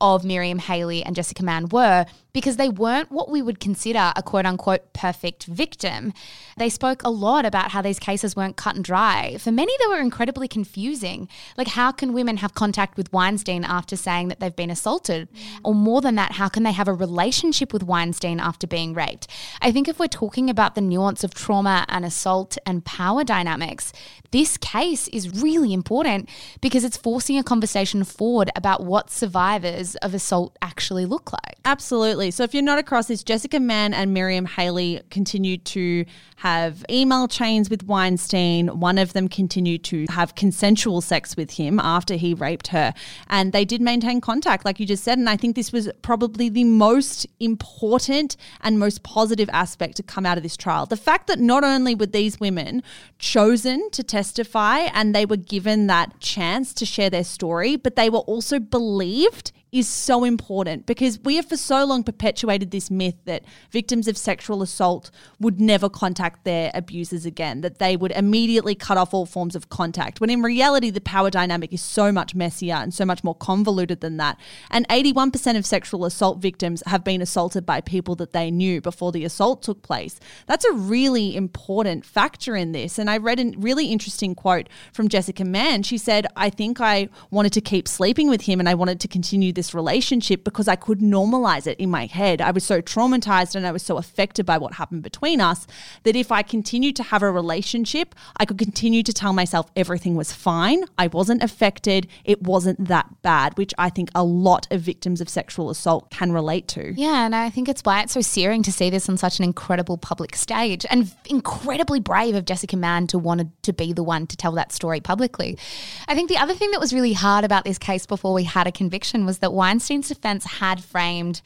of Miriam Haley and Jessica Mann were because they weren't what we would consider a quote unquote perfect victim. They spoke a lot about how these cases weren't cut and dry. For many, they were incredibly confusing. Like, how can women have contact with Weinstein after saying that they've been assaulted? Or more than that, how can they have a relationship with Weinstein after being raped? I think if we're talking about the nuance of trauma and assault and power dynamics, this case is really important because it's forcing a conversation forward about what survivors of assault actually look like. Absolutely. So if you're not across this, Jessica Mann and Miriam Haley continued to have email chains with Weinstein. One of them continued to have consensual sex with him after he raped her. And they did maintain contact, like you just said. And I think this was probably the most important and most positive aspect to come out of this trial. The fact that not only were these women chosen to testify and they were given that chance to share their story, but they were also believed is so important because we have for so long perpetuated this myth that victims of sexual assault would never contact their abusers again, that they would immediately cut off all forms of contact, when in reality, the power dynamic is so much messier and so much more convoluted than that. And 81% of sexual assault victims have been assaulted by people that they knew before the assault took place. That's a really important factor in this. And I read a really interesting quote from Jessica Mann. She said, I think I wanted to keep sleeping with him and I wanted to continue this this relationship because I could normalize it in my head. I was so traumatized and I was so affected by what happened between us that if I continued to have a relationship, I could continue to tell myself everything was fine. I wasn't affected. It wasn't that bad, which I think a lot of victims of sexual assault can relate to. Yeah, and I think it's why it's so searing to see this on such an incredible public stage and incredibly brave of Jessica Mann to want to be the one to tell that story publicly. I think the other thing that was really hard about this case before we had a conviction was that that Weinstein's defense had framed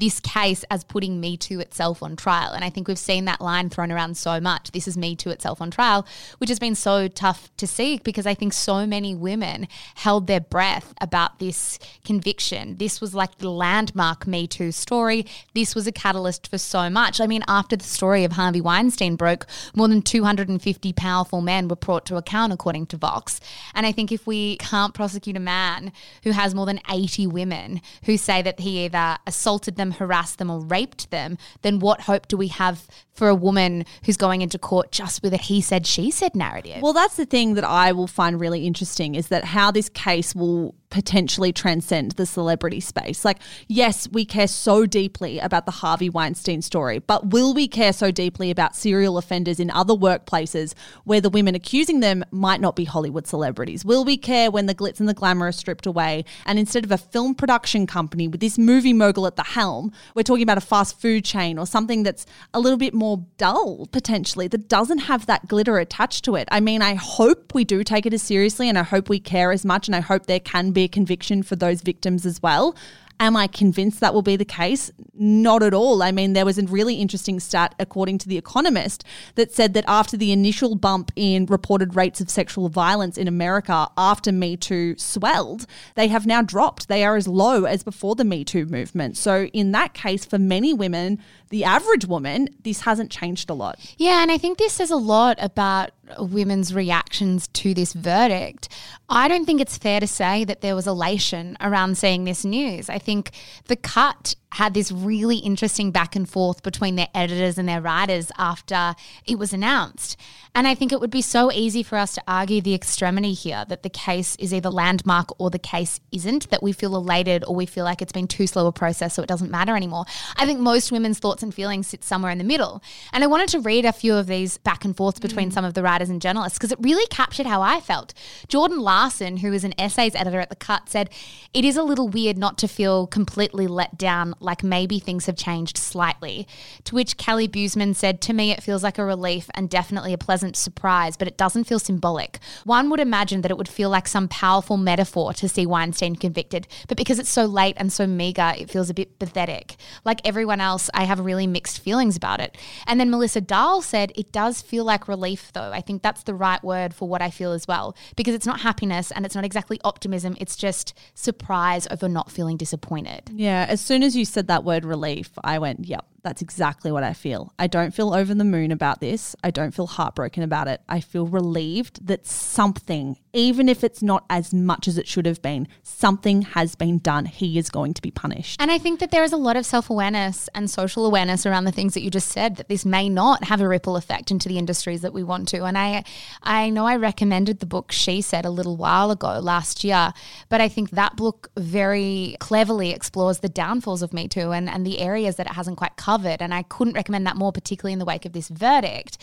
this case as putting Me Too itself on trial. And I think we've seen that line thrown around so much. This is Me Too itself on trial, which has been so tough to see because I think so many women held their breath about this conviction. This was like the landmark Me Too story. This was a catalyst for so much. I mean, after the story of Harvey Weinstein broke, more than 250 powerful men were brought to account, according to Vox. And I think if we can't prosecute a man who has more than 80 women who say that he either assaulted them, harassed them, or raped them, then what hope do we have for a woman who's going into court just with a he said, she said narrative? Well, that's the thing that I will find really interesting is that how this case will potentially transcend the celebrity space. Like, yes, we care so deeply about the Harvey Weinstein story, but will we care so deeply about serial offenders in other workplaces where the women accusing them might not be Hollywood celebrities? Will we care when the glitz and the glamour are stripped away and instead of a film production company with this movie mogul at the helm, we're talking about a fast food chain or something that's a little bit more dull potentially that doesn't have that glitter attached to it? I mean, I hope we do take it as seriously and I hope we care as much and I hope there can be a conviction for those victims as well. Am I convinced that will be the case? Not at all. I mean, there was a really interesting stat, according to The Economist, that said that after the initial bump in reported rates of sexual violence in America after Me Too swelled, they have now dropped. They are as low as before the Me Too movement. So, in that case, for many women, the average woman, this hasn't changed a lot. Yeah, and I think this says a lot about women's reactions to this verdict. I don't think it's fair to say that there was elation around seeing this news. I think the cut had this really interesting back and forth between their editors and their writers after it was announced. And I think it would be so easy for us to argue the extremity here that the case is either landmark or the case isn't, that we feel elated or we feel like it's been too slow a process so it doesn't matter anymore. I think most women's thoughts and feelings sit somewhere in the middle. And I wanted to read a few of these back and forths between mm. some of the writers and journalists because it really captured how I felt. Jordan Larson, who is an essays editor at The Cut, said, It is a little weird not to feel completely let down like maybe things have changed slightly. To which Kelly Buseman said, To me, it feels like a relief and definitely a pleasant surprise, but it doesn't feel symbolic. One would imagine that it would feel like some powerful metaphor to see Weinstein convicted, but because it's so late and so meager, it feels a bit pathetic. Like everyone else, I have really mixed feelings about it. And then Melissa Dahl said, It does feel like relief, though. I think that's the right word for what I feel as well, because it's not happiness and it's not exactly optimism, it's just surprise over not feeling disappointed. Yeah, as soon as you said that word relief, I went, yep, that's exactly what I feel. I don't feel over the moon about this. I don't feel heartbroken about it. I feel relieved that something, even if it's not as much as it should have been, something has been done. He is going to be punished. And I think that there is a lot of self awareness and social awareness around the things that you just said that this may not have a ripple effect into the industries that we want to. And I, I know I recommended the book She Said a little while ago last year, but I think that book very cleverly explores the downfalls of Me Too and, and the areas that it hasn't quite covered covered, and I couldn't recommend that more, particularly in the wake of this verdict.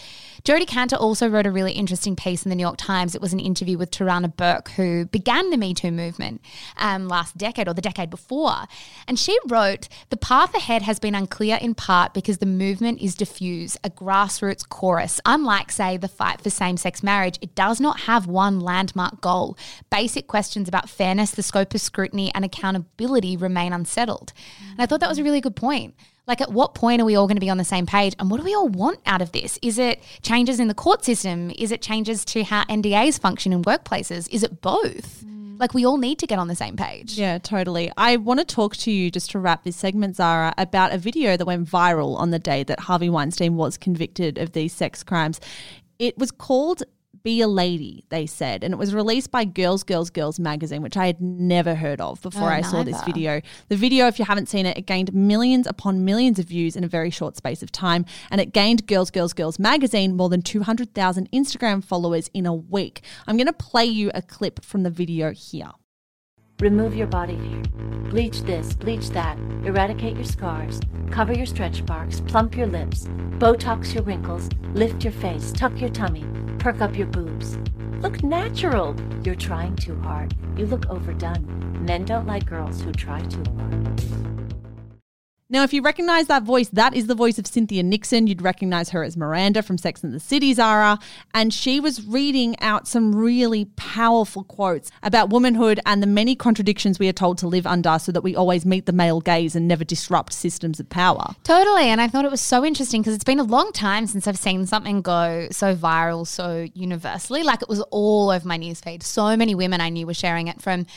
Jodi Kantor also wrote a really interesting piece in the New York Times. It was an interview with Tarana Burke, who began the Me Too movement um, last decade or the decade before. And she wrote The path ahead has been unclear in part because the movement is diffuse, a grassroots chorus. Unlike, say, the fight for same sex marriage, it does not have one landmark goal. Basic questions about fairness, the scope of scrutiny, and accountability remain unsettled. And I thought that was a really good point. Like, at what point are we all going to be on the same page? And what do we all want out of this? Is it changes in the court system? Is it changes to how NDAs function in workplaces? Is it both? Mm. Like, we all need to get on the same page. Yeah, totally. I want to talk to you just to wrap this segment, Zara, about a video that went viral on the day that Harvey Weinstein was convicted of these sex crimes. It was called be a Lady, they said. And it was released by Girls, Girls, Girls magazine, which I had never heard of before oh, I saw this video. The video, if you haven't seen it, it gained millions upon millions of views in a very short space of time. And it gained Girls, Girls, Girls magazine more than 200,000 Instagram followers in a week. I'm going to play you a clip from the video here. Remove your body hair. Bleach this, bleach that. Eradicate your scars. Cover your stretch marks. Plump your lips. Botox your wrinkles. Lift your face. Tuck your tummy. Perk up your boobs. Look natural. You're trying too hard. You look overdone. Men don't like girls who try too hard. Now, if you recognize that voice, that is the voice of Cynthia Nixon. You'd recognize her as Miranda from Sex and the City, Zara. And she was reading out some really powerful quotes about womanhood and the many contradictions we are told to live under so that we always meet the male gaze and never disrupt systems of power. Totally. And I thought it was so interesting because it's been a long time since I've seen something go so viral, so universally. Like it was all over my newsfeed. So many women I knew were sharing it from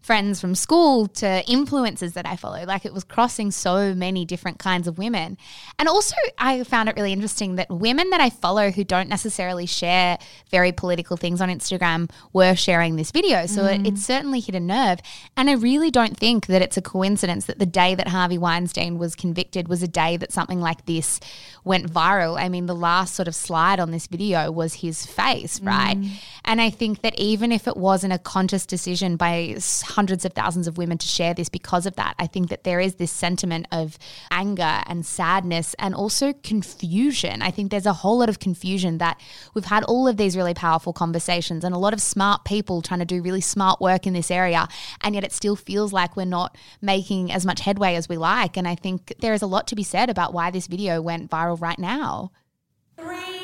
friends from school to influencers that I follow. Like it was crossing so many different kinds of women. And also, I found it really interesting that women that I follow who don't necessarily share very political things on Instagram were sharing this video. So mm. it, it certainly hit a nerve. And I really don't think that it's a coincidence that the day that Harvey Weinstein was convicted was a day that something like this went viral. I mean, the last sort of slide on this video was his face, right? Mm. And I think that even if it wasn't a conscious decision by hundreds of thousands of women to share this because of that. I think that there is this sentiment of anger and sadness and also confusion. I think there's a whole lot of confusion that we've had all of these really powerful conversations and a lot of smart people trying to do really smart work in this area. And yet it still feels like we're not making as much headway as we like. And I think there is a lot to be said about why this video went viral right now. Three,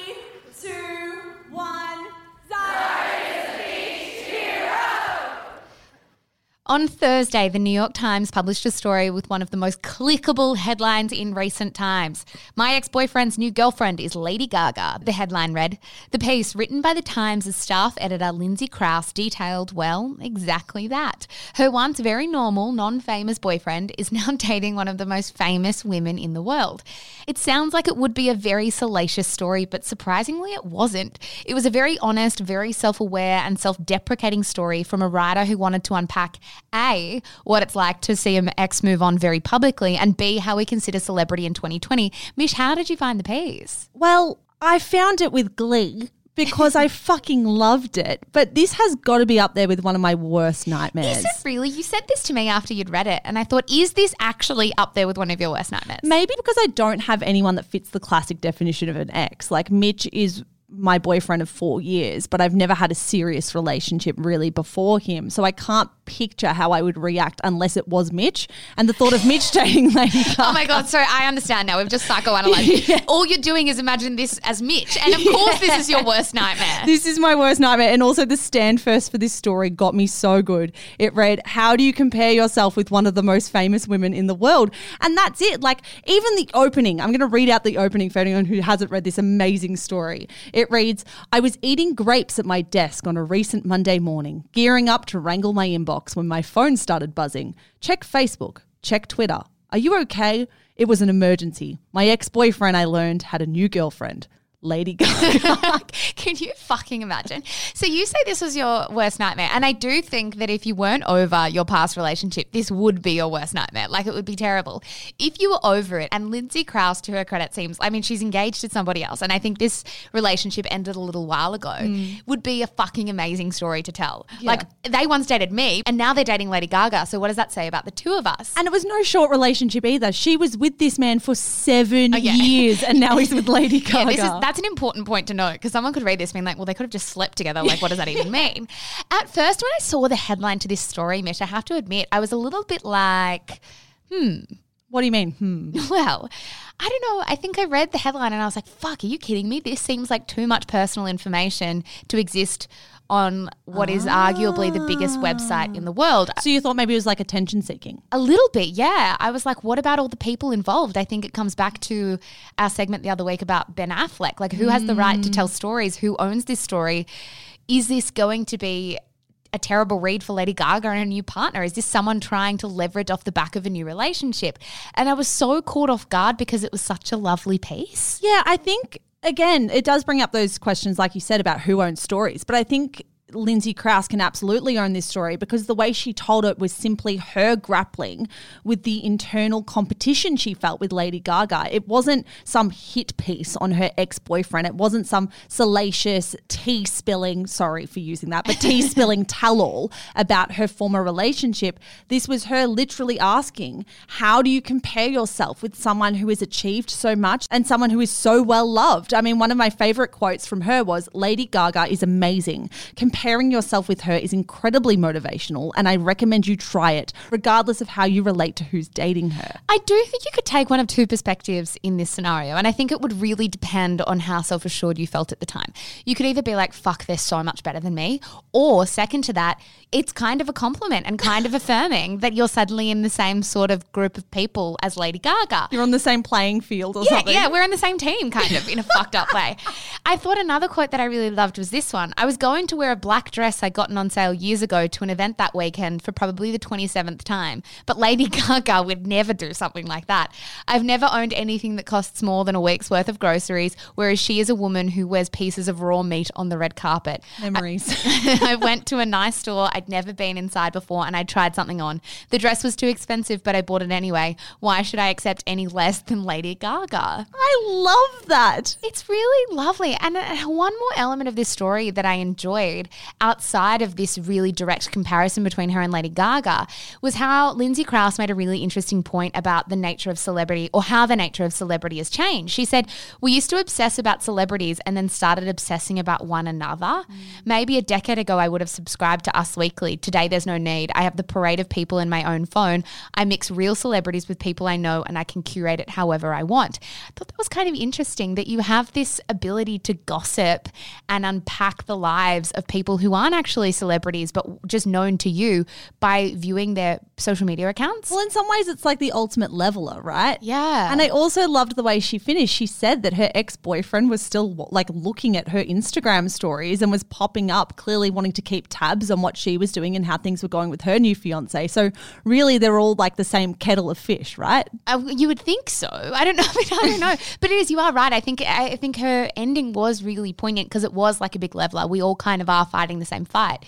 On Thursday, the New York Times published a story with one of the most clickable headlines in recent times. My ex boyfriend's new girlfriend is Lady Gaga. The headline read The piece, written by the Times' staff editor Lindsay Crouse, detailed, well, exactly that. Her once very normal, non famous boyfriend is now dating one of the most famous women in the world. It sounds like it would be a very salacious story, but surprisingly, it wasn't. It was a very honest, very self aware, and self deprecating story from a writer who wanted to unpack a, what it's like to see an ex move on very publicly, and B, how we consider celebrity in 2020. Mish, how did you find the piece? Well, I found it with glee because I fucking loved it. But this has got to be up there with one of my worst nightmares. Is it really? You said this to me after you'd read it, and I thought, is this actually up there with one of your worst nightmares? Maybe because I don't have anyone that fits the classic definition of an ex. Like Mitch is my boyfriend of four years, but I've never had a serious relationship really before him. So I can't picture how I would react unless it was Mitch and the thought of Mitch dating Lady. Oh my God, sorry, I understand now. We've just psychoanalyzed. yeah. All you're doing is imagine this as Mitch. And of yeah. course, this is your worst nightmare. This is my worst nightmare. And also, the stand first for this story got me so good. It read, How do you compare yourself with one of the most famous women in the world? And that's it. Like, even the opening, I'm going to read out the opening for anyone who hasn't read this amazing story. It reads I was eating grapes at my desk on a recent Monday morning, gearing up to wrangle my inbox when my phone started buzzing. Check Facebook, check Twitter. Are you okay? It was an emergency. My ex boyfriend, I learned, had a new girlfriend. Lady Gaga. Can you fucking imagine? So you say this was your worst nightmare, and I do think that if you weren't over your past relationship, this would be your worst nightmare. Like it would be terrible. If you were over it, and Lindsay Crouse, to her credit, seems, I mean, she's engaged to somebody else, and I think this relationship ended a little while ago, mm. would be a fucking amazing story to tell. Yeah. Like they once dated me, and now they're dating Lady Gaga. So what does that say about the two of us? And it was no short relationship either. She was with this man for seven oh, yeah. years, and now he's with Lady Gaga. Yeah, that's an important point to note because someone could read this being like, well, they could have just slept together. Like, what does that even mean? At first, when I saw the headline to this story, Mish, I have to admit, I was a little bit like, hmm. What do you mean? Hmm. Well, I don't know. I think I read the headline and I was like, fuck, are you kidding me? This seems like too much personal information to exist on what is arguably the biggest website in the world. So you thought maybe it was like attention seeking? A little bit, yeah. I was like, what about all the people involved? I think it comes back to our segment the other week about Ben Affleck. Like, who has the right to mm. tell stories? Who owns this story? Is this going to be a terrible read for Lady Gaga and a new partner? Is this someone trying to leverage off the back of a new relationship? And I was so caught off guard because it was such a lovely piece. Yeah, I think again, it does bring up those questions, like you said, about who owns stories. But I think Lindsay Crouse can absolutely own this story because the way she told it was simply her grappling with the internal competition she felt with Lady Gaga. It wasn't some hit piece on her ex boyfriend. It wasn't some salacious tea spilling, sorry for using that, but tea spilling tell all about her former relationship. This was her literally asking, How do you compare yourself with someone who has achieved so much and someone who is so well loved? I mean, one of my favorite quotes from her was Lady Gaga is amazing comparing yourself with her is incredibly motivational, and I recommend you try it, regardless of how you relate to who's dating her. I do think you could take one of two perspectives in this scenario. And I think it would really depend on how self assured you felt at the time. You could either be like, fuck, they're so much better than me. Or, second to that, it's kind of a compliment and kind of affirming that you're suddenly in the same sort of group of people as Lady Gaga. You're on the same playing field or Yeah, something. yeah, we're in the same team, kind of, in a fucked up way. I thought another quote that I really loved was this one. I was going to wear a black dress I'd gotten on sale years ago to an event that weekend for probably the 27th time, but Lady Gaga would never do something like that. I've never owned anything that costs more than a week's worth of groceries, whereas she is a woman who wears pieces of raw meat on the red carpet. Memories. I went to a nice store I'd never been inside before and I tried something on. The dress was too expensive, but I bought it anyway. Why should I accept any less than Lady Gaga? I love that. It's really lovely. And uh, one more element of this story that I enjoyed outside of this really direct comparison between her and Lady Gaga was how Lindsay Crouse made a really interesting point about the nature of celebrity or how the nature of celebrity has changed. She said, We used to obsess about celebrities and then started obsessing about one another. Mm. Maybe a decade ago, I would have subscribed to Us Weekly. Today, there's no need. I have the parade of people in my own phone. I mix real celebrities with people I know and I can curate it however I want. I thought that was kind of interesting that you have this ability to gossip and unpack the lives of people who aren't actually celebrities but just known to you by viewing their social media accounts. Well, in some ways, it's like the ultimate leveler, right? Yeah. And I also loved the way she finished. She said that her ex boyfriend was still like looking at her Instagram stories and was popping up, clearly wanting to keep tabs on what she was doing and how things were going with her new fiance. So, really, they're all like the same kettle of fish, right? Uh, you would think so. I don't know. I don't know. But it is. You are right. I think. I think her ending was really poignant because it was like a big leveler. We all kind of are fighting the same fight.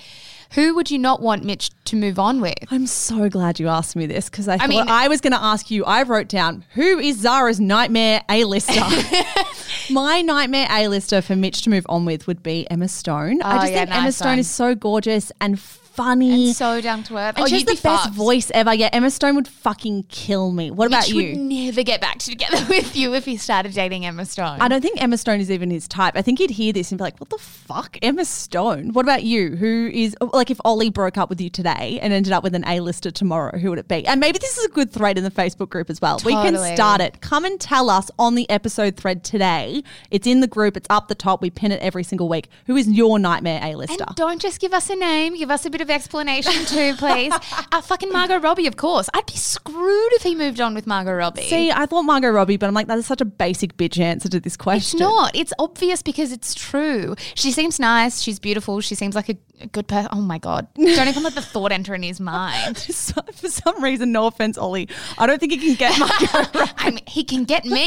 Who would you not want Mitch to move on with? I'm so glad you asked me this because I thought mean- I was going to ask you. I wrote down who is Zara's nightmare A-lister. My nightmare A-lister for Mitch to move on with would be Emma Stone. I Oh, just yeah, think Emma nice Stone one. is so gorgeous and funny. and So down to earth. and oh, she has the be best fucked. voice ever. Yeah, Emma Stone would fucking kill me. What about Mitch you? would never get back together with you if he started dating Emma Stone. I don't think Emma Stone is even his type. I think he'd hear this and be like, "What the fuck, Emma Stone? What about you? Who is oh, like if Ollie broke up with you today and ended up with an A-lister tomorrow? Who would it be?" And maybe this is a good thread in the Facebook group as well. We can start it. Come and tell us on the episode thread today. It's in the group. It's up the top. We pin it every single week. Who is your nightmare A-lister? And don't just give us a name, give us a bit of explanation too, please. uh, fucking Margot Robbie, of course. I'd be screwed if he moved on with Margot Robbie. See, I thought Margot Robbie, but I'm like, that is such a basic bitch answer to this question. It's not. It's obvious because it's true. She seems nice. She's beautiful. She seems like a, a good person. Oh my God. Don't even let the thought enter in his mind. So- for some reason, no offense, Ollie, I don't think he can get Margot. Robbie. I mean, he can get me.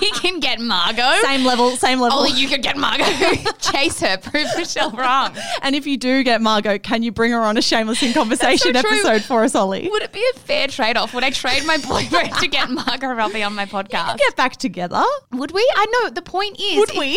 He can get Margot. same level, same level. Ollie, you could get Margot. Chase her. Prove Michelle wrong. And if you do get Margot, can you bring her on a Shameless in Conversation so episode for us, Ollie? Would it be a fair trade off? Would I trade my boyfriend to get Margot Robbie on my podcast? Get back together. Would we? I know. The point is. Would if- we?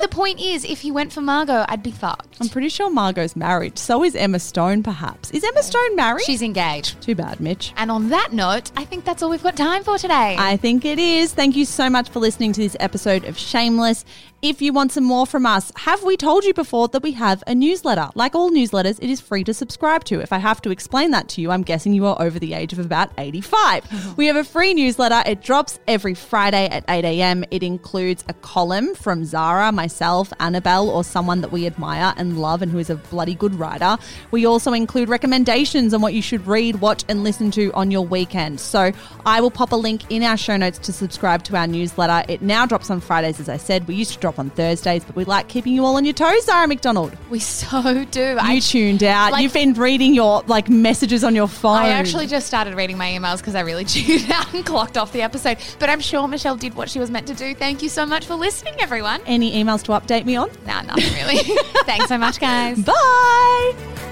the point is, if you went for Margot, I'd be fucked. I'm pretty sure Margot's married. So is Emma Stone, perhaps. Is Emma Stone married? She's engaged. too bad, Mitch. And on that note, I think that's all we've got time for today. I think it is. Thank you so much for listening to this episode of Shameless. If you want some more from us, have we told you before that we have a newsletter? Like all newsletters, it is free to subscribe to. If I have to explain that to you, I'm guessing you are over the age of about 85. we have a free newsletter. It drops every Friday at 8 a.m. It includes a column from Zara, myself, Annabelle, or someone that we admire and love and who is a bloody good writer. We also include recommendations on what you should read, watch, and listen to on your weekend. So I will pop a link in our show notes to subscribe to our newsletter. It now drops on Fridays, as I said. We used to drop on Thursdays, but we like keeping you all on your toes, Zara McDonald. we so do. You I, tuned out. like- You've been reading your like messages on your phone. I actually just started reading my emails because I really tuned out and clocked off the episode. But I'm sure Michelle did what she was meant to do. Thank you so much for listening, everyone. Any emails to update me on? Nah, nothing really. Thanks so much, guys. Bye.